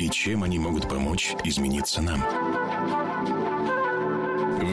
и чем они могут помочь измениться нам.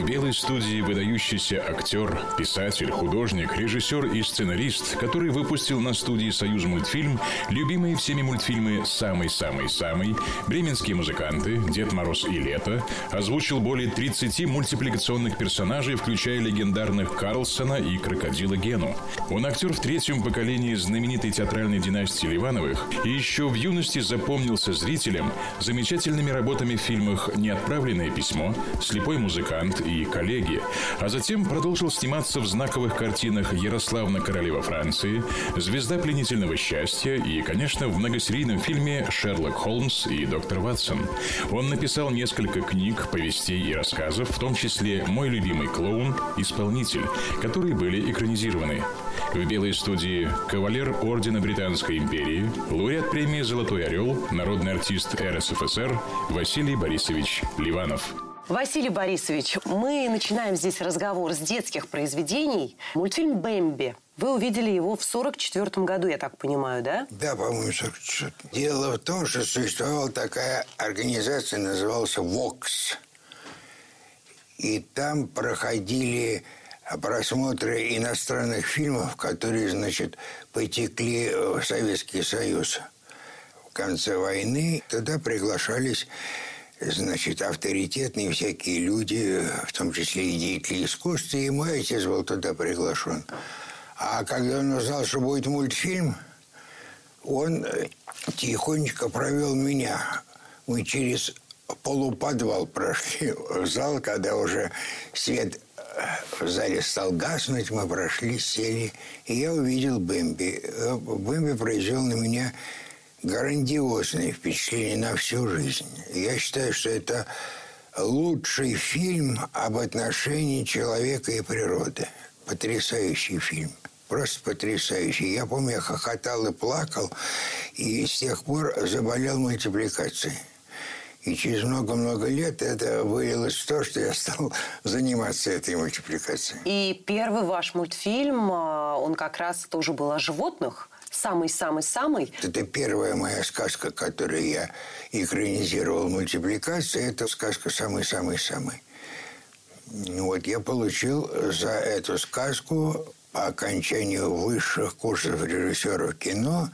Белой студии выдающийся актер, писатель, художник, режиссер и сценарист, который выпустил на студии «Союз мультфильм» любимые всеми мультфильмы «Самый-самый-самый», «Бременские музыканты», «Дед Мороз и лето», озвучил более 30 мультипликационных персонажей, включая легендарных Карлсона и Крокодила Гену. Он актер в третьем поколении знаменитой театральной династии Ливановых и еще в юности запомнился зрителям замечательными работами в фильмах «Неотправленное письмо», «Слепой музыкант» и коллеги, а затем продолжил сниматься в знаковых картинах «Ярославна королева Франции», «Звезда пленительного счастья» и, конечно, в многосерийном фильме «Шерлок Холмс и доктор Ватсон». Он написал несколько книг, повестей и рассказов, в том числе «Мой любимый клоун», «Исполнитель», которые были экранизированы. В белой студии кавалер Ордена Британской империи, лауреат премии «Золотой орел», народный артист РСФСР Василий Борисович Ливанов. Василий Борисович, мы начинаем здесь разговор с детских произведений. Мультфильм «Бэмби». Вы увидели его в 44 году, я так понимаю, да? Да, по-моему, 44 Дело в том, что существовала такая организация, называлась «ВОКС». И там проходили просмотры иностранных фильмов, которые, значит, потекли в Советский Союз в конце войны. Туда приглашались значит, авторитетные всякие люди, в том числе и деятели искусства, и мой отец был туда приглашен. А когда он узнал, что будет мультфильм, он э, тихонечко провел меня. Мы через полуподвал прошли в зал, когда уже свет э, в зале стал гаснуть, мы прошли, сели, и я увидел Бэмби. Э, Бэмби произвел на меня грандиозное впечатление на всю жизнь. Я считаю, что это лучший фильм об отношении человека и природы. Потрясающий фильм. Просто потрясающий. Я помню, я хохотал и плакал, и с тех пор заболел мультипликацией. И через много-много лет это вылилось в то, что я стал заниматься этой мультипликацией. И первый ваш мультфильм, а, он как раз тоже был о животных – самый-самый-самый. Это первая моя сказка, которую я экранизировал мультипликации. Это сказка «Самый-самый-самый». Вот я получил за эту сказку по окончанию высших курсов режиссеров кино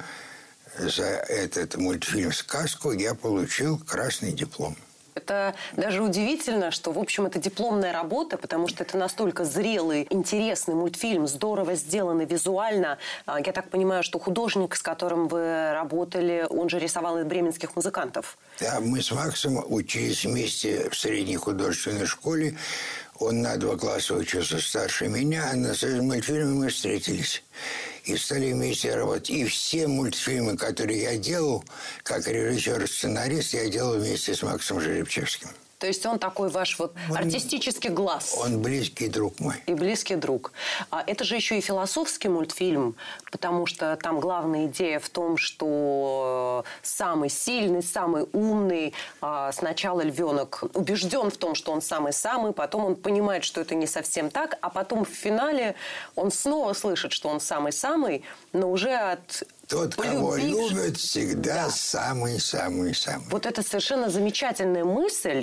за этот мультфильм «Сказку» я получил красный диплом. Это даже удивительно, что, в общем, это дипломная работа, потому что это настолько зрелый, интересный мультфильм, здорово сделанный визуально. А, я так понимаю, что художник, с которым вы работали, он же рисовал и бременских музыкантов. Да, мы с Максом учились вместе в средней художественной школе. Он на два класса учился старше меня, а на мультфильме мы встретились и стали вместе работать. И все мультфильмы, которые я делал, как режиссер и сценарист, я делал вместе с Максом Жеребчевским. То есть он такой ваш вот он, артистический глаз. Он близкий друг мой. И близкий друг. А это же еще и философский мультфильм, потому что там главная идея в том, что самый сильный, самый умный, а сначала львенок убежден в том, что он самый-самый, потом он понимает, что это не совсем так, а потом в финале он снова слышит, что он самый-самый, но уже от тот, кого любят, всегда самый-самый-самый. Вот это совершенно замечательная мысль.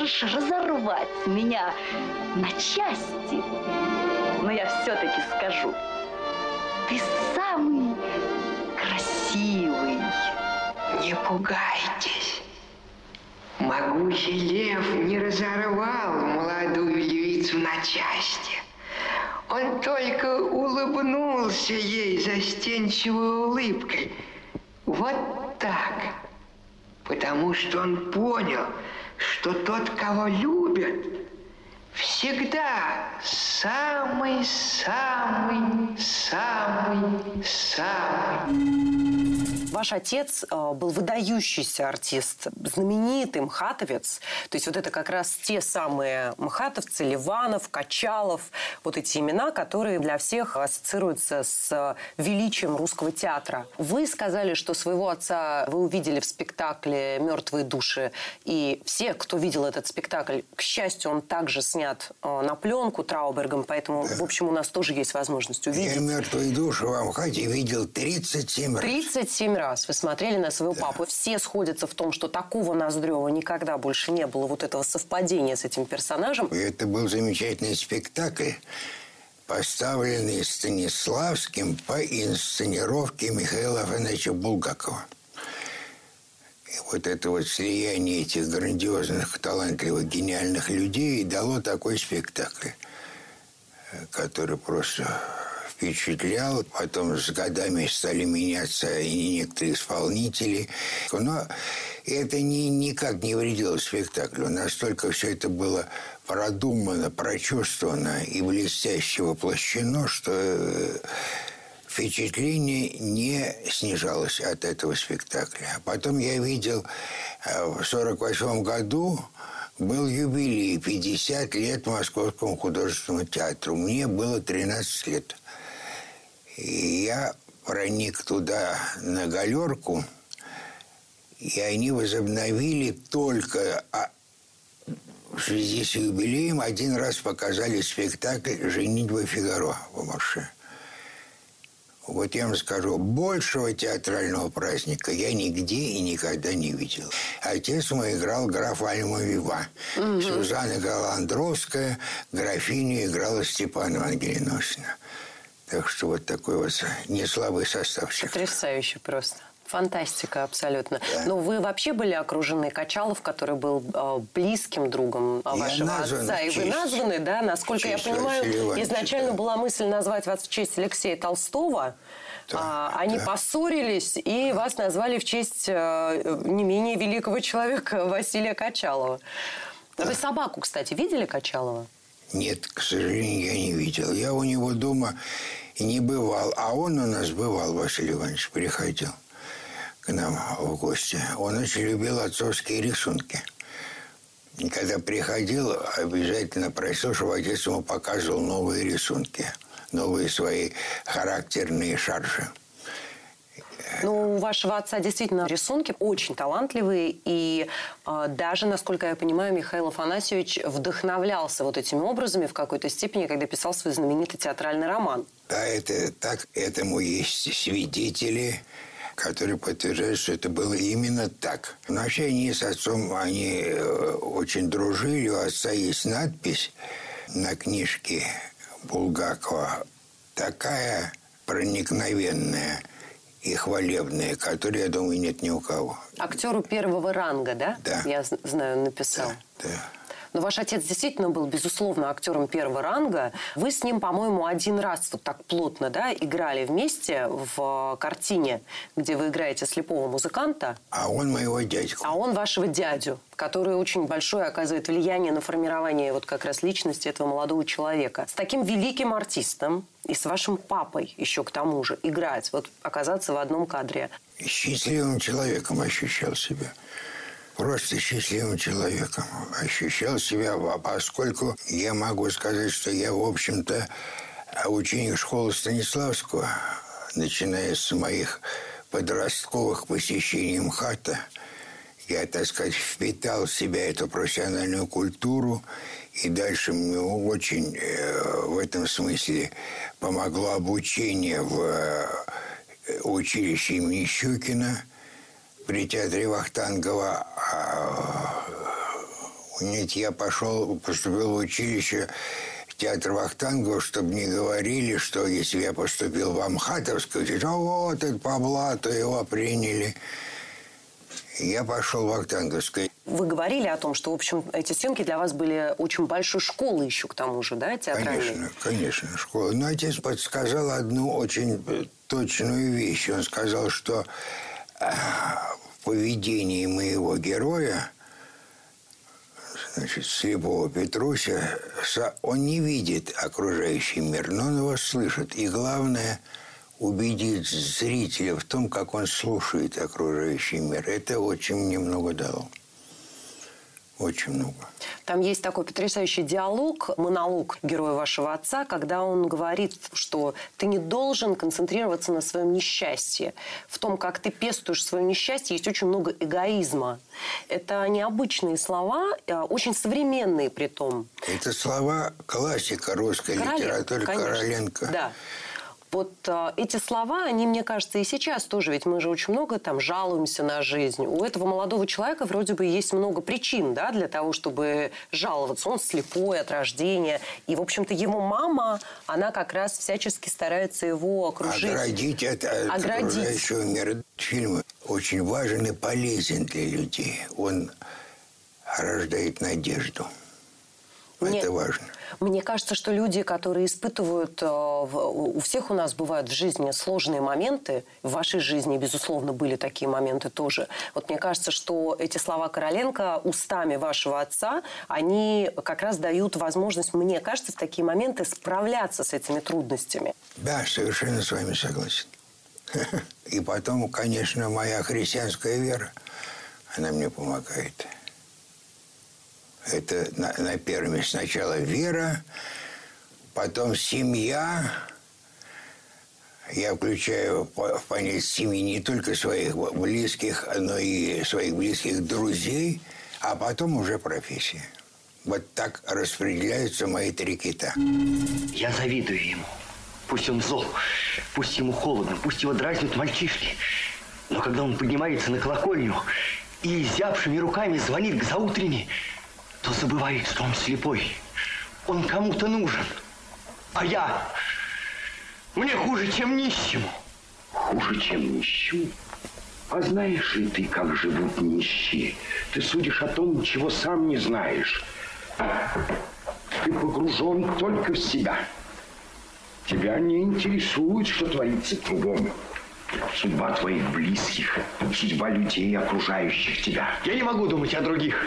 Разорвать меня на части. Но я все-таки скажу, ты самый красивый. Не пугайтесь. могучий лев не разорвал молодую львицу на части. Он только улыбнулся ей застенчивой улыбкой. Вот так. Потому что он понял, что тот, кого любят, всегда самый-самый-самый-самый. Ваш отец э, был выдающийся артист, знаменитый мхатовец. То есть вот это как раз те самые мхатовцы, Ливанов, Качалов, вот эти имена, которые для всех ассоциируются с величием русского театра. Вы сказали, что своего отца вы увидели в спектакле «Мертвые души». И все, кто видел этот спектакль, к счастью, он также снят э, на пленку Траубергом, поэтому, да. в общем, у нас тоже есть возможность увидеть. Я «Мертвые души» в Амхате видел 37 раз. 37 раз вы смотрели на своего да. папу. Все сходятся в том, что такого Ноздрева никогда больше не было, вот этого совпадения с этим персонажем. Это был замечательный спектакль, поставленный Станиславским по инсценировке Михаила Афанасьевича Булгакова. И вот это вот слияние этих грандиозных, талантливых, гениальных людей дало такой спектакль, который просто впечатлял. Потом с годами стали меняться и некоторые исполнители. Но это ни, никак не вредило спектаклю. Настолько все это было продумано, прочувствовано и блестяще воплощено, что э, впечатление не снижалось от этого спектакля. Потом я видел э, в 1948 году был юбилей 50 лет Московскому художественному театру. Мне было 13 лет. И я проник туда на галерку, и они возобновили только а, в связи с юбилеем один раз показали спектакль «Женитьба Фигаро» в Марше. Вот я вам скажу, большего театрального праздника я нигде и никогда не видел. Отец мой играл граф Альма Вива. Угу. Сюзанна играла Андровская, графиню играла Степанова Ангелиносина. Так что вот такой вот не слабый составчик. Потрясающе просто. Фантастика абсолютно. Да. Но вы вообще были окружены Качалов, который был э, близким другом я вашего отца. И вы названы, да, насколько я понимаю, изначально да. была мысль назвать вас в честь Алексея Толстого. Да, а, они да. поссорились и вас назвали в честь э, не менее великого человека Василия Качалова. Да. Вы собаку, кстати, видели Качалова? Нет, к сожалению, я не видел. Я у него дома не бывал, а он у нас бывал, Василий Иванович, приходил к нам в гости. Он очень любил отцовские рисунки. И когда приходил, обязательно просил, чтобы отец ему показывал новые рисунки, новые свои характерные шаржи. Ну, у вашего отца действительно рисунки очень талантливые, и э, даже, насколько я понимаю, Михаил Афанасьевич вдохновлялся вот этими образами в какой-то степени, когда писал свой знаменитый театральный роман. Да, это так, этому есть свидетели, которые подтверждают, что это было именно так. Но вообще они с отцом, они э, очень дружили. У отца есть надпись на книжке Булгакова такая проникновенная – и хвалебные, которые, я думаю, нет ни у кого. Актеру первого ранга, да? Да. Я знаю, написал. Да, да. Но ваш отец действительно был, безусловно, актером первого ранга. Вы с ним, по-моему, один раз вот так плотно да, играли вместе в картине, где вы играете слепого музыканта. А он моего дядьку. А он вашего дядю, который очень большое оказывает влияние на формирование вот как раз личности этого молодого человека. С таким великим артистом, и с вашим папой еще к тому же играть, вот оказаться в одном кадре. Счастливым человеком ощущал себя. Просто счастливым человеком. Ощущал себя, поскольку я могу сказать, что я, в общем-то, ученик школы Станиславского, начиная с моих подростковых посещений МХАТа, я, так сказать, впитал в себя эту профессиональную культуру, и дальше мне очень э, в этом смысле помогло обучение в э, училище имени Щукина при театре Вахтангова. А, нет, я пошел, поступил в училище театр Вахтангова, чтобы не говорили, что если я поступил в Амхатовское, то вот, это по блату его приняли. Я пошел в Актанговское. Вы говорили о том, что, в общем, эти съемки для вас были очень большой школой еще к тому же, да, театральной? Конечно, конечно, школа. Но отец подсказал одну очень точную вещь. Он сказал, что в поведении моего героя, значит, слепого Петруся, он не видит окружающий мир, но он его слышит. И главное – убедить зрителя в том, как он слушает окружающий мир. Это очень мне много дало. Очень много. Там есть такой потрясающий диалог, монолог героя вашего отца, когда он говорит, что ты не должен концентрироваться на своем несчастье. В том, как ты пестуешь свое несчастье, есть очень много эгоизма. Это необычные слова, а, очень современные при том. Это слова классика русской Короленко, литературы конечно. Короленко. Да. Вот а, эти слова, они, мне кажется, и сейчас тоже, ведь мы же очень много там жалуемся на жизнь. У этого молодого человека вроде бы есть много причин, да, для того, чтобы жаловаться. Он слепой от рождения. И, в общем-то, его мама, она как раз всячески старается его окружить. Оградить от, от Оградить. окружающего мира. Фильм очень важен и полезен для людей. Он рождает надежду. Мне- Это важно. Мне кажется, что люди, которые испытывают... э, У всех у нас бывают в жизни сложные моменты. В вашей жизни, безусловно, были такие моменты тоже. Вот мне кажется, что эти слова Короленко устами вашего отца, они как раз дают возможность, мне кажется, в такие моменты справляться с этими трудностями. Да, совершенно с вами согласен. И потом, конечно, моя христианская вера, она мне помогает. Это на, на первом месте сначала вера, потом семья. Я включаю в понятие семьи не только своих близких, но и своих близких друзей, а потом уже профессия. Вот так распределяются мои три кита. Я завидую ему. Пусть он зол, пусть ему холодно, пусть его дразнят мальчишки. Но когда он поднимается на колокольню и зябшими руками звонит к заутренне, то забывает, что он слепой. Он кому-то нужен. А я... Мне хуже, чем нищему. Хуже, чем нищему. А знаешь ли ты, как живут нищие? Ты судишь о том, чего сам не знаешь. Ты погружен только в себя. Тебя не интересует, что творится кругом. Судьба твоих близких, судьба людей, окружающих тебя. Я не могу думать о других.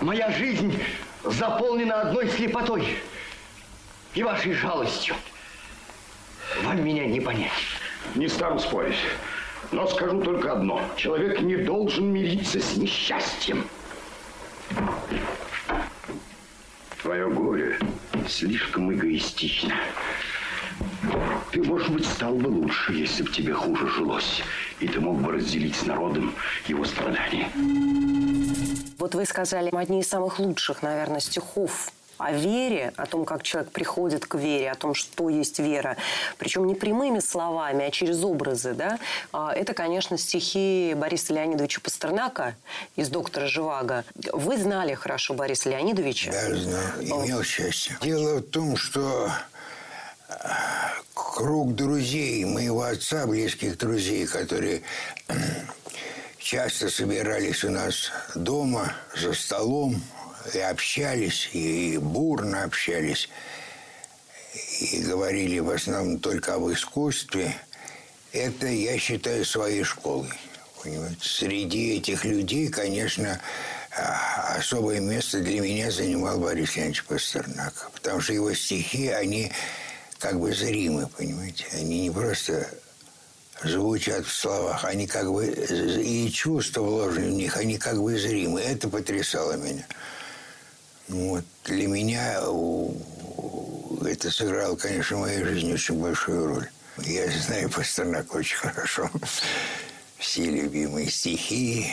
Моя жизнь заполнена одной слепотой и вашей жалостью. Вам меня не понять. Не стану спорить. Но скажу только одно. Человек не должен мириться с несчастьем. Твое горе слишком эгоистично. Ты, может быть, стал бы лучше, если бы тебе хуже жилось. И ты мог бы разделить с народом его страдания. Вот вы сказали одни из самых лучших, наверное, стихов о вере, о том, как человек приходит к вере, о том, что есть вера. Причем не прямыми словами, а через образы. Да? А, Это, конечно, стихи Бориса Леонидовича Пастернака из «Доктора Живаго». Вы знали хорошо Бориса Леонидовича. Да, знал, имел счастье. Дело в том, что э, круг друзей моего отца, близких друзей, которые часто собирались у нас дома за столом и общались, и бурно общались, и говорили в основном только об искусстве, это, я считаю, своей школой. Среди этих людей, конечно, а, особое место для меня занимал Борис Леонидович Пастернак. Потому что его стихи, они как бы зримы, понимаете? Они не просто звучат в словах, они как бы и чувства вложены в них, они как бы зримы. Это потрясало меня. Вот. Для меня это сыграло, конечно, в моей жизни очень большую роль. Я знаю Пастернака очень хорошо. Все любимые стихи.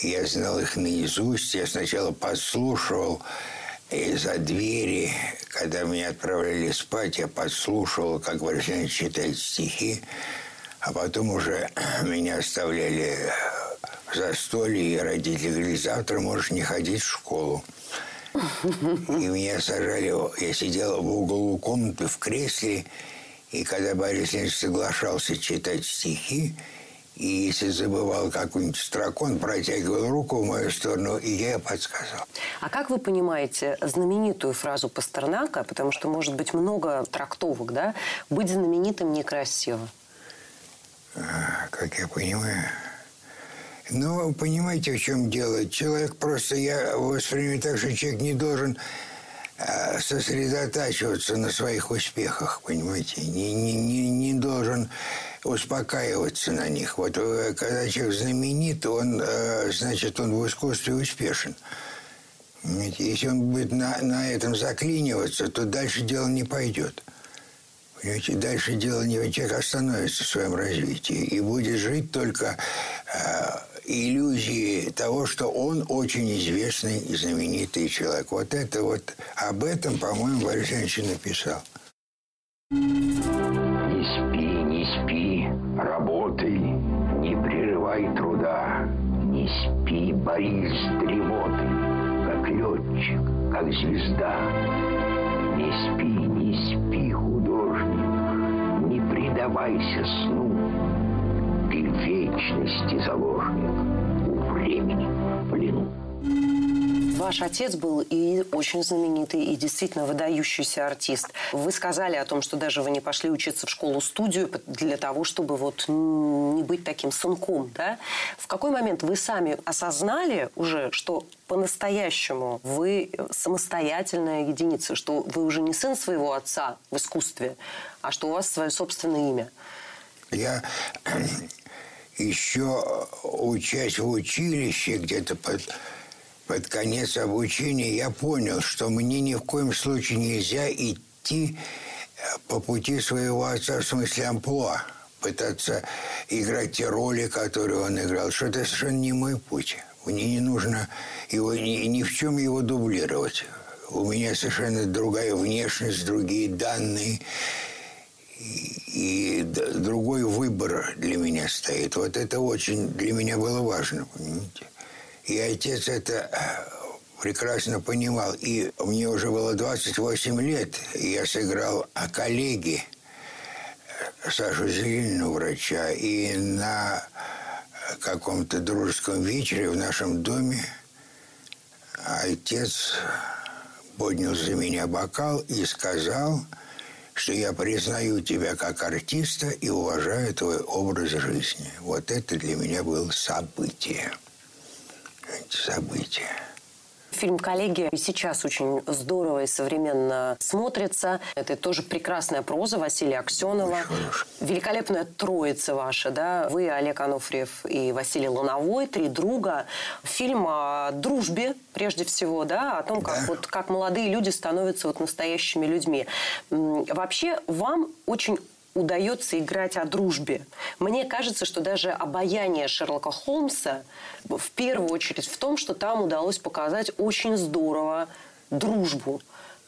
Я знал их наизусть. Я сначала подслушивал из-за двери, когда меня отправляли спать, я подслушивал, как Борисович читает стихи, а потом уже меня оставляли в застолье, и родители говорили, завтра можешь не ходить в школу. И меня сажали, я сидел в углу комнаты в кресле, и когда Борис Ильич соглашался читать стихи, И если забывал какую-нибудь строку, он протягивал руку в мою сторону, и я подсказывал. А как вы понимаете знаменитую фразу Пастернака, потому что может быть много трактовок, да? «Быть знаменитым некрасиво». А, как я понимаю... Ну, понимаете, в чем дело? Человек просто, я воспринимаю так, что человек не должен сосредотачиваться на своих успехах, понимаете? Не, не, не, не должен успокаиваться на них. Вот э, когда человек знаменит, он, э, значит, он в искусстве успешен. Если он будет на, на этом заклиниваться, то дальше дело не пойдет. Понимаете, дальше дело не человек остановится в своем развитии и будет жить только э, иллюзии того, что он очень известный и знаменитый человек. Вот это вот об этом, по-моему, Борис Ильич написал. Не спи, не спи, работай, не прерывай труда. Не спи, борись с дремотой, как летчик, как звезда. Не спи, не спи, художник, не предавайся сну. Вечности заложник, у времени в плену. Ваш отец был и очень знаменитый, и действительно выдающийся артист. Вы сказали о том, что даже вы не пошли учиться в школу-студию для того, чтобы вот не быть таким сынком, да? В какой момент вы сами осознали уже, что по-настоящему вы самостоятельная единица, что вы уже не сын своего отца в искусстве, а что у вас свое собственное имя? Я еще учась в училище где-то под под конец обучения я понял, что мне ни в коем случае нельзя идти э, по пути своего отца, в смысле амплуа, пытаться играть те роли, которые он играл, что это совершенно не мой путь. Мне не нужно его, ни, ни в чем его дублировать. У меня совершенно другая внешность, другие данные и, другой выбор для меня стоит. Вот это очень для меня было важно, понимаете? И отец это э, прекрасно понимал. И мне уже было 28 лет, и я сыграл о коллеге э, Сашу Зеленину, врача, и на каком-то дружеском вечере в нашем доме отец поднял за меня бокал и сказал, что я признаю тебя как артиста и уважаю твой образ жизни. Вот это для меня было событие события. Фильм «Коллеги» сейчас очень здорово и современно смотрится. Это тоже прекрасная проза Василия Аксенова. Великолепная троица ваша, да? Вы, Олег Анофриев и Василий Луновой, три друга. Фильм о дружбе, прежде всего, да? О том, как, да. вот, как молодые люди становятся вот настоящими людьми. Вообще, вам очень удается играть о дружбе. Мне кажется, что даже обаяние Шерлока Холмса в первую очередь в том, что там удалось показать очень здорово дружбу.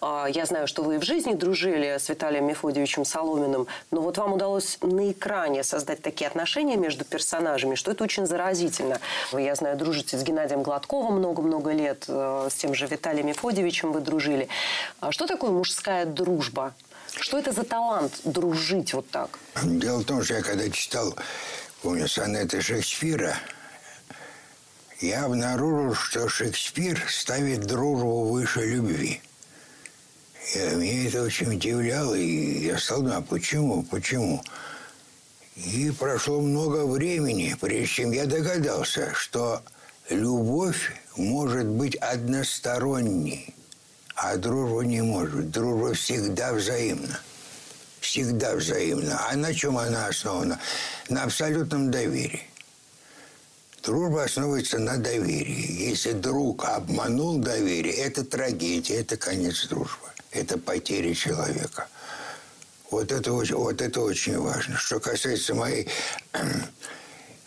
А, я знаю, что вы и в жизни дружили с Виталием Мефодьевичем Соломиным, но вот вам удалось на экране создать такие отношения между персонажами, что это очень заразительно. Вы, я знаю, дружите с Геннадием Гладковым много-много лет, э, с тем же Виталием Мефодьевичем вы дружили. А что такое мужская дружба? Что это за талант дружить вот так? Дело в том, что я когда читал, помню, сонеты Шекспира, я обнаружил, что Шекспир ставит дружбу выше любви. И меня это очень удивляло, и я стал думать, а почему, почему? И прошло много времени, прежде чем я догадался, что любовь может быть односторонней. А дружба не может. Дружба всегда взаимна. Всегда взаимна. А на чем она основана? На абсолютном доверии. Дружба основывается на доверии. Если друг обманул доверие, это трагедия, это конец дружбы. Это потеря человека. Вот это, вот это очень важно. Что касается моей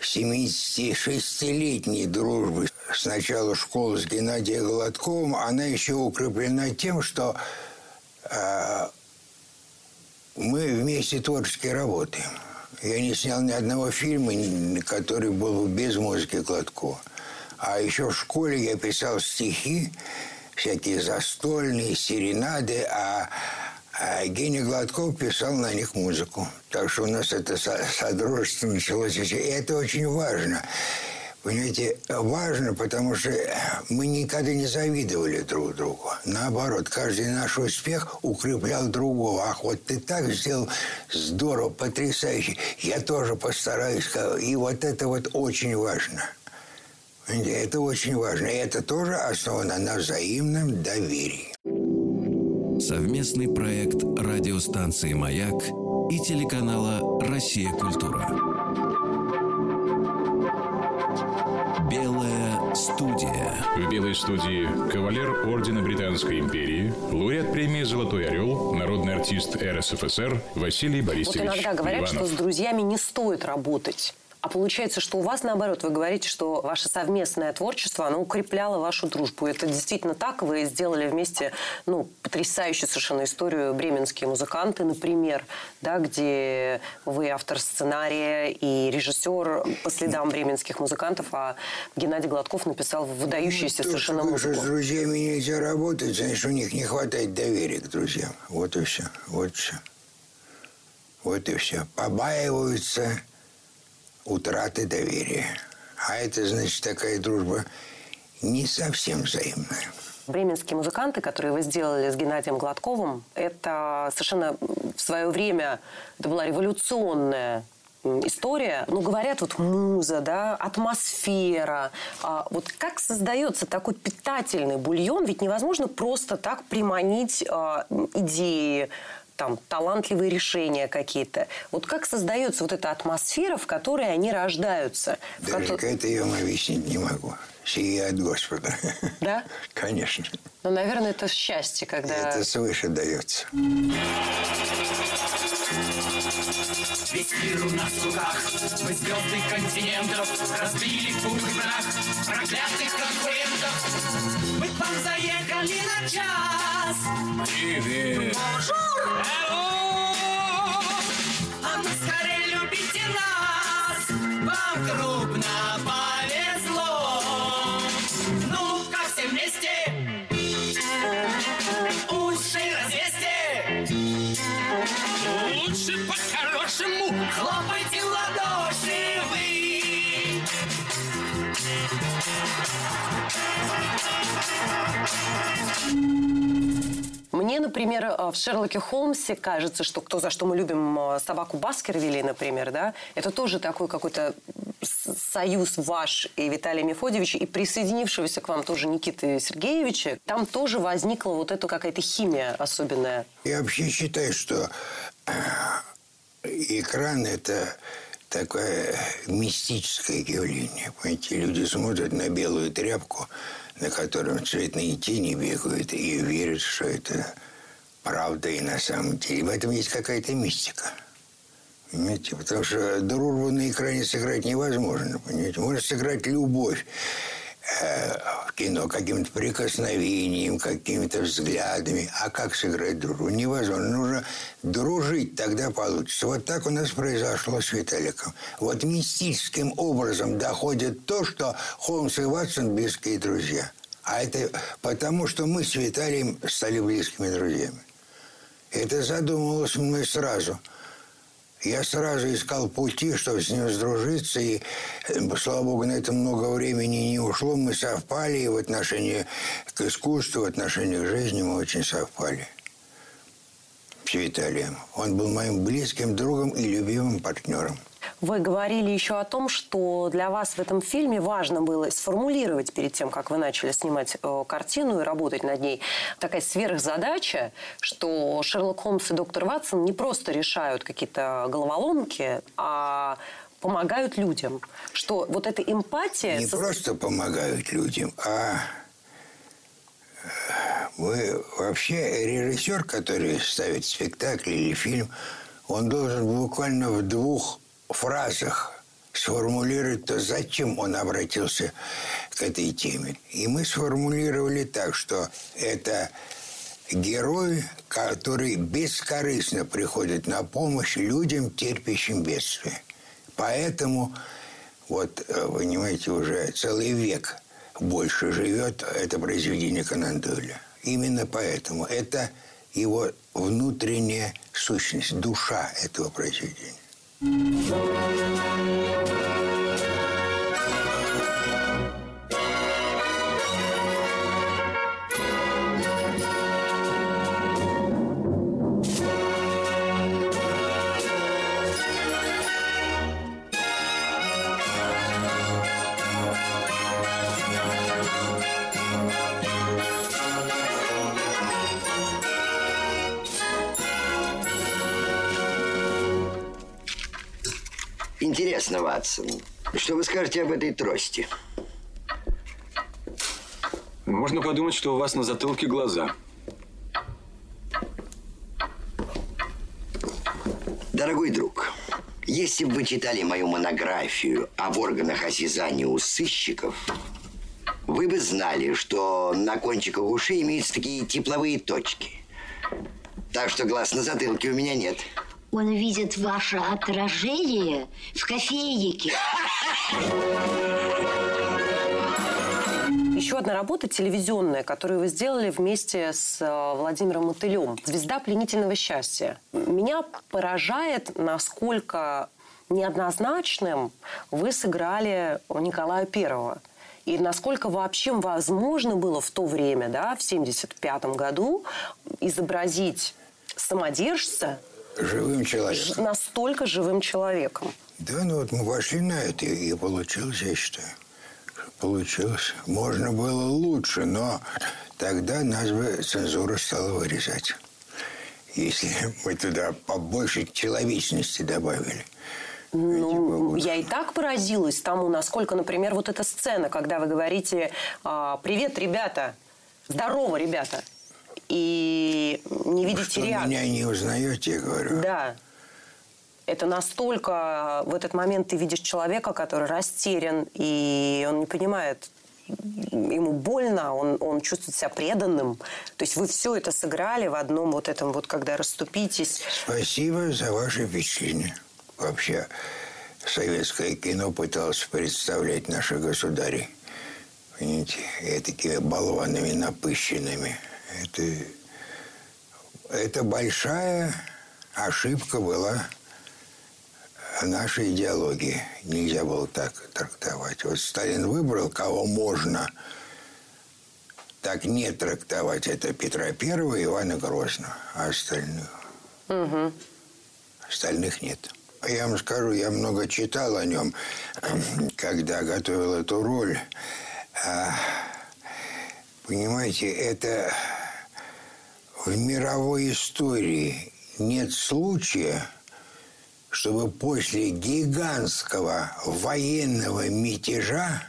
76-летней дружбы с начала школы с Геннадием Гладковым, она еще укреплена тем, что э, мы вместе творчески работаем. Я не снял ни одного фильма, который был бы без музыки Гладкова. А еще в школе я писал стихи, всякие застольные, серенады, а А Гений Гладков писал на них музыку. Так что у нас это содружество началось. И это очень важно. Понимаете, важно, потому что мы никогда не завидовали друг другу. Наоборот, каждый наш успех укреплял другого. Ах, вот ты так сделал здорово, потрясающе. Я тоже постараюсь. И вот это вот очень важно. Это очень важно. И это тоже основано на взаимном доверии. Совместный проект радиостанции «Маяк» и телеканала «Россия. Культура». Белая студия. В белой студии кавалер Ордена Британской империи, лауреат премии «Золотой орел», народный артист РСФСР Василий Борисович Вот иногда говорят, Иванов. что с друзьями не стоит работать. А получается, что у вас, наоборот, вы говорите, что ваше совместное творчество, оно укрепляло вашу дружбу. Это действительно так. Вы сделали вместе ну, потрясающую совершенно историю «Бременские музыканты», например, да, где вы автор сценария и режиссер по следам бременских музыкантов, а Геннадий Гладков написал выдающуюся Ну, то, совершенно что музыку. с друзьями нельзя работать, значит, у них не хватает доверия к друзьям. Вот и все. Вот все. Вот и все. Побаиваются утраты доверия. А это, значит, такая дружба не совсем взаимная. Бременские музыканты, которые вы сделали с Геннадием Гладковым, это совершенно в свое время это была революционная история. Ну, говорят, вот муза, да, атмосфера. А вот как создается такой питательный бульон? Ведь невозможно просто так приманить а, идеи, там, талантливые решения какие-то. Вот как создается вот эта атмосфера, в которой они рождаются? В Даже кото- это я вам объяснить не могу. Сие от Господа. Да? Конечно. Ну, наверное, это счастье, когда... Это свыше дается. Весь мир у нас в руках Мы звезды континентов Разбили в пух и прах Проклятых конкурентов вам заехали на час. Привет. Бонжур! Алло! А ну скорее любите нас. Вам крупно повезло. Ну-ка все вместе. Уши развесьте. Лучше по-хорошему. Хлопайте например, э, в Шерлоке Холмсе кажется, что кто за что мы любим э, собаку Баскервилей, например, да, это тоже такой какой-то союз ваш и Виталия Мефодьевича, и присоединившегося к вам тоже Никиты Сергеевича. Там тоже возникла вот эта какая-то химия особенная. Я вообще считаю, что э, экран – это такое мистическое явление. Понимаете, люди смотрят на белую тряпку, на котором цветные тени бегают, и верят, что это правда и на самом деле. В этом есть какая-то мистика. Понимаете? Потому что дружбу на экране сыграть невозможно. Понимаете? Можно сыграть любовь э, в кино каким-то прикосновением, какими-то взглядами. А как сыграть дружбу? Невозможно. Нужно дружить, тогда получится. Вот так у нас произошло с Виталиком. Вот мистическим образом доходит то, что Холмс и Ватсон близкие друзья. А это потому, что мы с Виталием стали близкими друзьями. Это задумывалось мной сразу – я сразу искал пути, чтобы с ним сдружиться, и, слава богу, на это много времени не ушло. Мы совпали, и в отношении к искусству, в отношении к жизни мы очень совпали с Виталием. Он был моим близким другом и любимым партнером. Вы говорили еще о том, что для вас в этом фильме важно было сформулировать перед тем, как вы начали снимать э, картину и работать над ней, такая сверхзадача, что Шерлок Холмс и доктор Ватсон не просто решают какие-то головоломки, а помогают людям. Что вот эта эмпатия... Не со- просто помогают людям, а э, вы вообще режиссер, который ставит спектакль или фильм, он должен буквально в двух фразах сформулировать то, зачем он обратился к этой теме. И мы сформулировали так, что это герой, который бескорыстно приходит на помощь людям, терпящим бедствие. Поэтому, вот, э, понимаете, уже целый век больше живет это произведение Конан Дойля. Именно поэтому. Это его внутренняя сущность, душа этого произведения. Thank you. Ватсон, что вы скажете об этой трости? Можно подумать, что у вас на затылке глаза. Дорогой друг, если бы вы читали мою монографию об органах осязания у сыщиков, вы бы знали, что на кончиках ушей имеются такие тепловые точки. Так что глаз на затылке у меня нет. Он видит ваше отражение в кофейнике. Еще одна работа телевизионная, которую вы сделали вместе с э, Владимиром Мотылем. «Звезда пленительного счастья». Меня поражает, насколько неоднозначным вы сыграли Николая Первого. И насколько вообще возможно было в то время, да, в 1975 году, изобразить самодержца Живым человеком. настолько живым человеком. Да, ну вот мы вошли на это, и получилось, я считаю. Получилось. Можно было лучше, но тогда нас бы цензура стала вырезать. Если мы туда побольше человечности добавили. Ну, я и так поразилась тому, насколько, например, вот эта сцена, когда вы говорите а, «Привет, ребята! Здорово, ребята!» И не видите Что реакции. меня не узнаете, я говорю. Да. Это настолько в этот момент ты видишь человека, который растерян, и он не понимает, ему больно, он, он чувствует себя преданным. То есть вы все это сыграли в одном вот этом вот, когда расступитесь. Спасибо за ваше впечатление. Вообще, советское кино пыталось представлять наших государей. Понимаете, такими болванами напыщенными. Это, это большая ошибка была нашей идеологии. Нельзя было так трактовать. Вот Сталин выбрал, кого можно так не трактовать. Это Петра Первого и Ивана Грозного. А остальных? Угу. Остальных нет. Я вам скажу, я много читал о нем, когда готовил эту роль. А, понимаете, это в мировой истории нет случая, чтобы после гигантского военного мятежа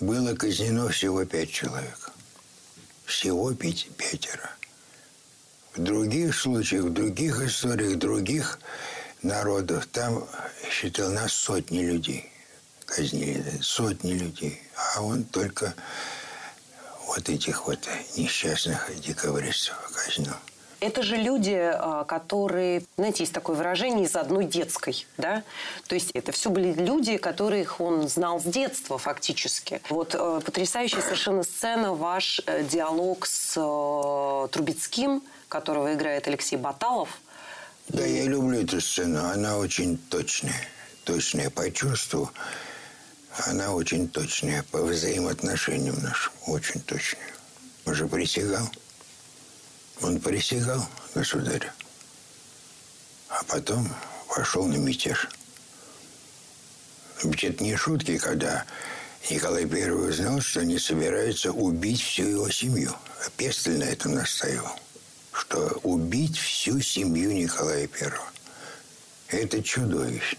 было казнено всего пять человек. Всего пять, пятеро. В других случаях, в других историях, других народов, там, считал, нас сотни людей казнили, сотни людей. А он только вот этих вот несчастных декабристов казнил. Это же люди, а, которые, знаете, есть такое выражение из одной детской, да? То есть это все были люди, которых он знал с детства фактически. Вот э, потрясающая совершенно сцена, ваш э, диалог с э, Трубецким, которого играет Алексей Баталов. Да, я люблю эту сцену. Она очень точная. Точная по чувству. Она очень точная по взаимоотношениям нашим. Очень точная. Он же присягал. Он присягал государю. А потом пошел на мятеж. Ведь это не шутки, когда Николай I узнал, что они собираются убить всю его семью. Пестель на этом настаивал. Что убить всю семью Николая I. Это чудовищно.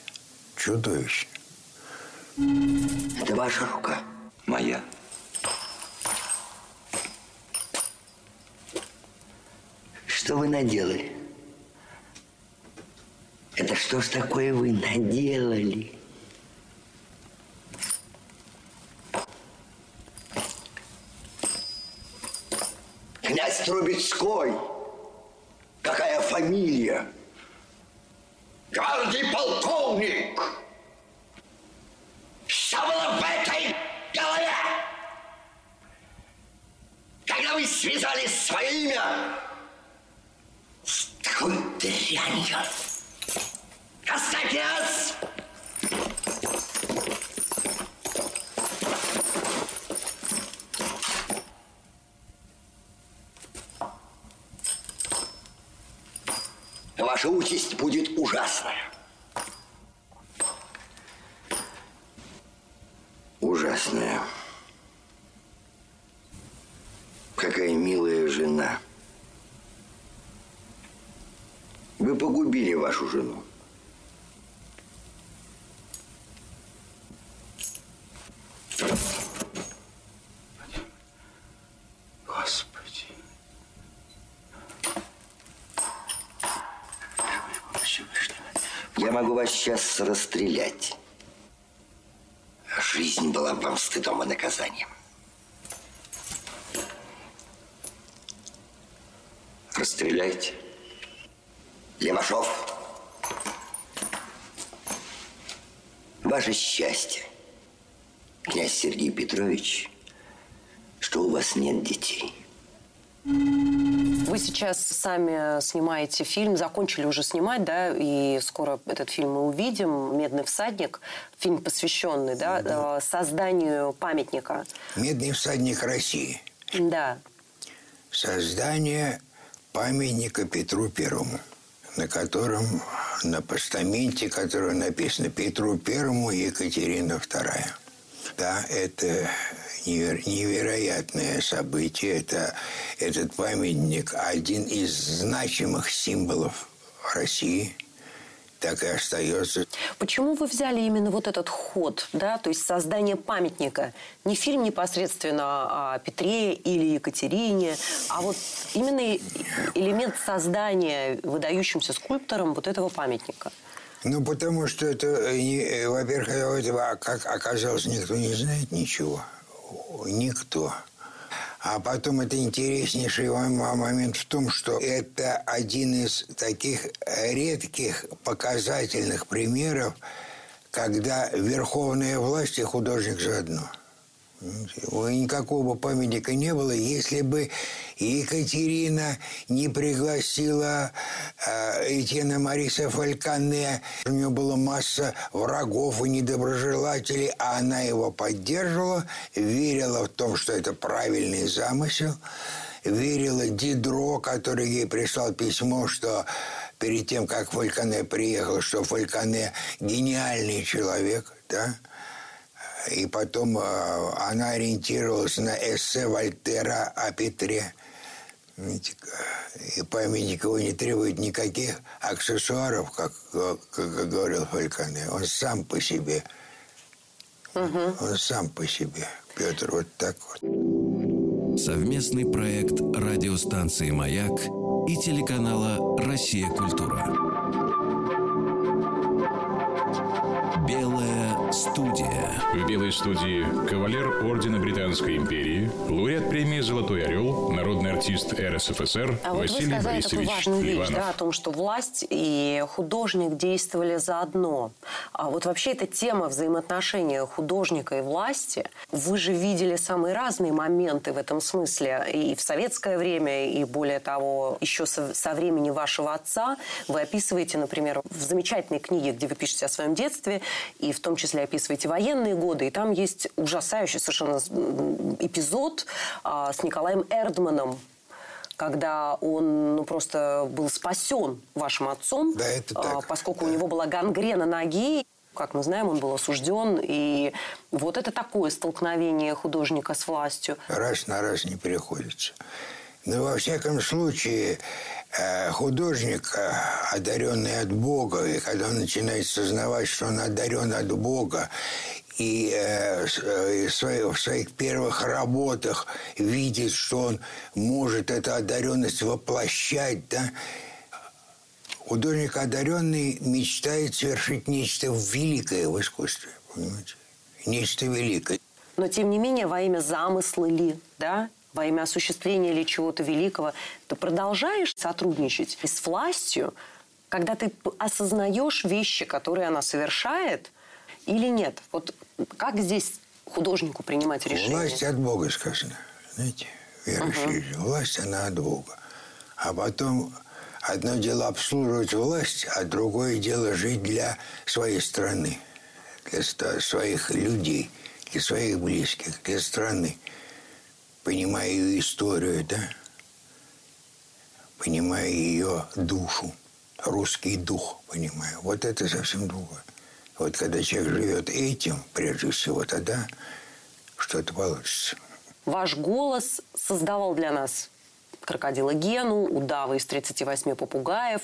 Чудовищно. Это ваша рука? Моя. Что вы наделали? Это что ж такое вы наделали? Князь Трубецкой. Какая фамилия? Гвардии полковник. Связали свое имя дрянью. Оставь Ваша участь будет. Ужасная. Вы погубили вашу жену. Господи. Я могу вас сейчас расстрелять. Жизнь была бы вам стыдом и наказанием. Расстреляйте. Левашов. Ваше счастье, князь Сергей Петрович, что у вас нет детей. Вы сейчас сами снимаете фильм, закончили уже снимать, да, и скоро этот фильм мы увидим. «Медный всадник», фильм посвященный, да, э, созданию памятника. Медный всадник России. Да. Создание памятника Петру Первому, на котором, на постаменте, который написано Петру Первому Екатерина Вторая. Да, это невер- невероятное событие. Это, этот памятник один из значимых символов России. Так и остается. Почему вы взяли именно вот этот ход, да, то есть создание памятника? Не фильм непосредственно о Петре или Екатерине, а вот именно элемент создания выдающимся скульптором вот этого памятника. Ну, потому что это, э, э, во-первых, этого, как оказалось, никто не знает ничего. Никто. А потом это интереснейший мо- мо- момент в том, что это один из таких редких показательных примеров, когда верховная власть и художник заодно. Никакого памятника не было, если бы Екатерина не пригласила э, Этьена Мариса Фальконе. У нее была масса врагов и недоброжелателей, а она его поддерживала, верила в том, что это правильный замысел, верила Дидро, который ей прислал письмо, что перед тем, как Фальконе приехал, что Фальконе гениальный человек, да, и потом э, она ориентировалась на эссе Вольтера о Петре. И памятник его не требует никаких аксессуаров, как, как, говорил Фальконе. Он сам по себе. Он сам по себе. Петр вот так вот. Совместный проект радиостанции «Маяк» и телеканала «Россия. Культура». Белая студия. В белой студии кавалер Ордена Британской империи, лауреат премии «Золотой орел», народный артист РСФСР А вот вы Василий сказали такую Борисович важную вещь, да, о том, что власть и художник действовали заодно. А вот вообще эта тема взаимоотношения художника и власти, вы же видели самые разные моменты в этом смысле. И в советское время, и более того, еще со, со времени вашего отца. Вы описываете, например, в замечательной книге, где вы пишете о своем детстве, и в том числе описываете военные годы, и там есть ужасающий совершенно эпизод а, с Николаем Эрдманом, когда он ну, просто был спасен вашим отцом, Да, это а, поскольку у него была гангрена ноги. Как мы знаем, он был осужден. И вот это такое столкновение художника с властью. Раз на раз не приходится. Но во всяком случае, э, художник, э, одаренный от Бога, и когда он начинает сознавать, что он одарен от Бога, и э, в своих первых работах видит, что он может эту одаренность воплощать, да, художник одаренный мечтает совершить нечто великое в искусстве, понимаете? Нечто великое. Но, тем не менее, во имя замысла ли, да, во имя осуществления или чего-то великого, ты продолжаешь сотрудничать с властью, когда ты осознаешь вещи, которые она совершает, или нет? Вот как здесь художнику принимать решение? Власть от Бога сказано. Знаете, верующие. Власть, она от Бога. А потом Одно дело обслуживать власть, а другое дело жить для своей страны, для своих людей, для своих близких, для страны. Понимая ее историю, да? Понимая ее душу, русский дух, понимаю. Вот это совсем другое. Вот когда человек живет этим, прежде всего, тогда что-то получится. Ваш голос создавал для нас крокодила Гену, удава из 38 попугаев,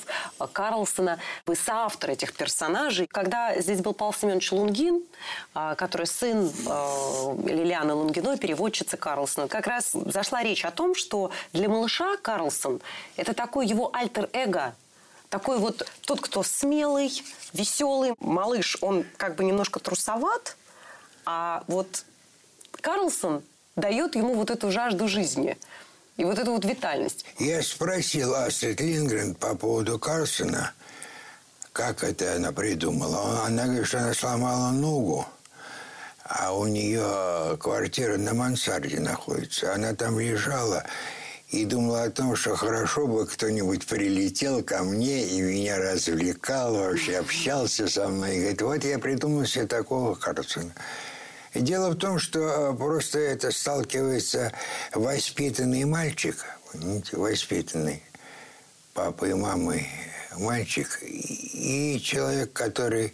Карлсона. Вы соавтор этих персонажей. Когда здесь был Павел Семенович Лунгин, а, который сын а, Лилианы Лунгиной, переводчицы Карлсона, как раз зашла речь о том, что для малыша Карлсон – это такой его альтер-эго, такой вот тот, кто смелый, веселый. Малыш, он как бы немножко трусоват, а вот Карлсон дает ему вот эту жажду жизни – и вот эту вот витальность. Я спросил Астрид Лингрен по поводу Карлсона, как это она придумала. Она говорит, что она сломала ногу, а у нее квартира на мансарде находится. Она там лежала и думала о том, что хорошо бы кто-нибудь прилетел ко мне и меня развлекал, вообще общался со мной. И говорит, вот я придумал себе такого Карлсона. Дело в том, что э, просто это сталкивается воспитанный мальчик, воспитанный папой и мамой мальчик и человек, который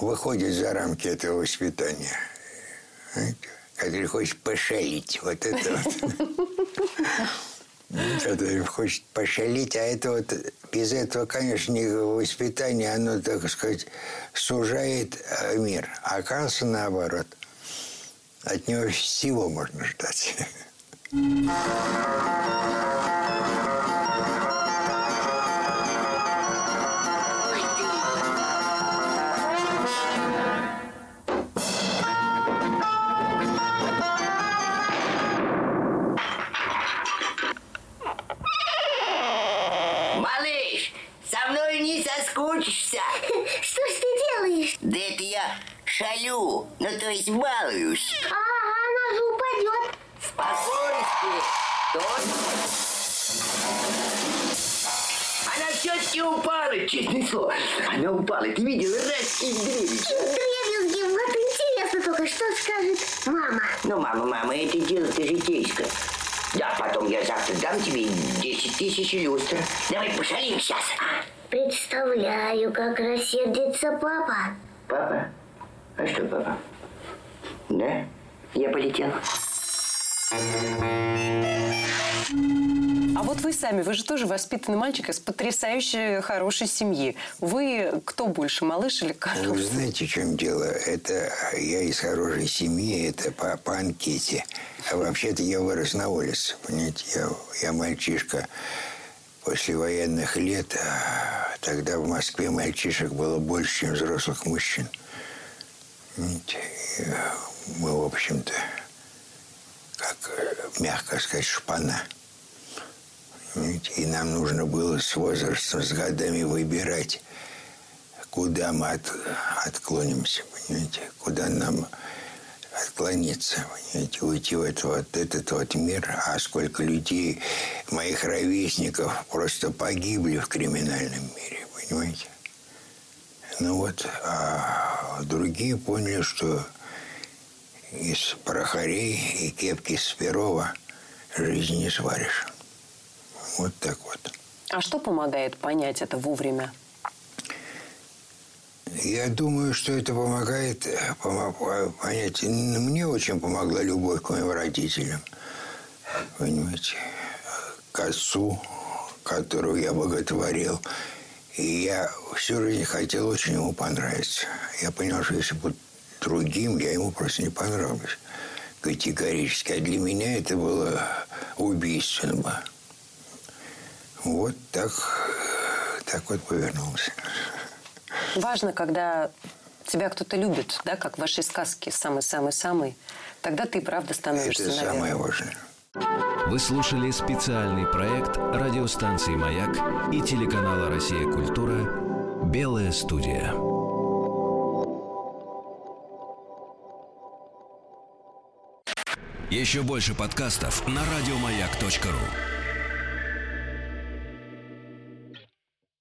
выходит за рамки этого воспитания, который хочет пошалить. Вот это вот. хочет пошалить, а это вот без этого, конечно, воспитание, оно, так сказать, сужает э, мир. А оказывается, наоборот. От него всего можно ждать. Шалю, ну то есть балуюсь. А, она же упадет. Спокойствие. Тот. Она все-таки упала, честное слово. Она упала, ты видел, раз и. Дребезги, вот интересно только, что скажет мама. Ну, мама, мама, это дело-то житейское. Да, потом я завтра дам тебе 10 тысяч люстр. Давай пошалим сейчас, а? Представляю, как рассердится папа. Папа? А что, папа? Да? Я полетел. А вот вы сами, вы же тоже воспитанный мальчик из потрясающей хорошей семьи. Вы кто больше, малыш или Карлсон? Вы знаете, в чем дело? Это я из хорошей семьи, это по, по анкете. А вообще-то я вырос на улице, понимаете? Я, я мальчишка после военных лет. А тогда в Москве мальчишек было больше, чем взрослых мужчин. Мы, в общем-то, как мягко сказать, шпана. И нам нужно было с возрастом, с годами выбирать, куда мы от, отклонимся, понимаете, куда нам отклониться, понимаете, уйти в этот вот, этот вот мир. А сколько людей, моих ровесников, просто погибли в криминальном мире, понимаете. Ну вот, а другие поняли, что из порохарей и кепки с Перова жизни не сваришь. Вот так вот. А что помогает понять это вовремя? Я думаю, что это помогает понять. Мне очень помогла любовь к моим родителям. Понимаете? К отцу, которую я боготворил. И я всю жизнь хотел очень ему понравиться. Я понял, что если бы другим, я ему просто не понравлюсь категорически. А для меня это было убийственно. Вот так, так вот повернулся. Важно, когда тебя кто-то любит, да, как в вашей сказке «Самый-самый-самый», тогда ты правда становишься, Это наверное. самое важное. Вы слушали специальный проект радиостанции «Маяк» и телеканала «Россия. Культура» «Белая студия». Еще больше подкастов на радиомаяк.ру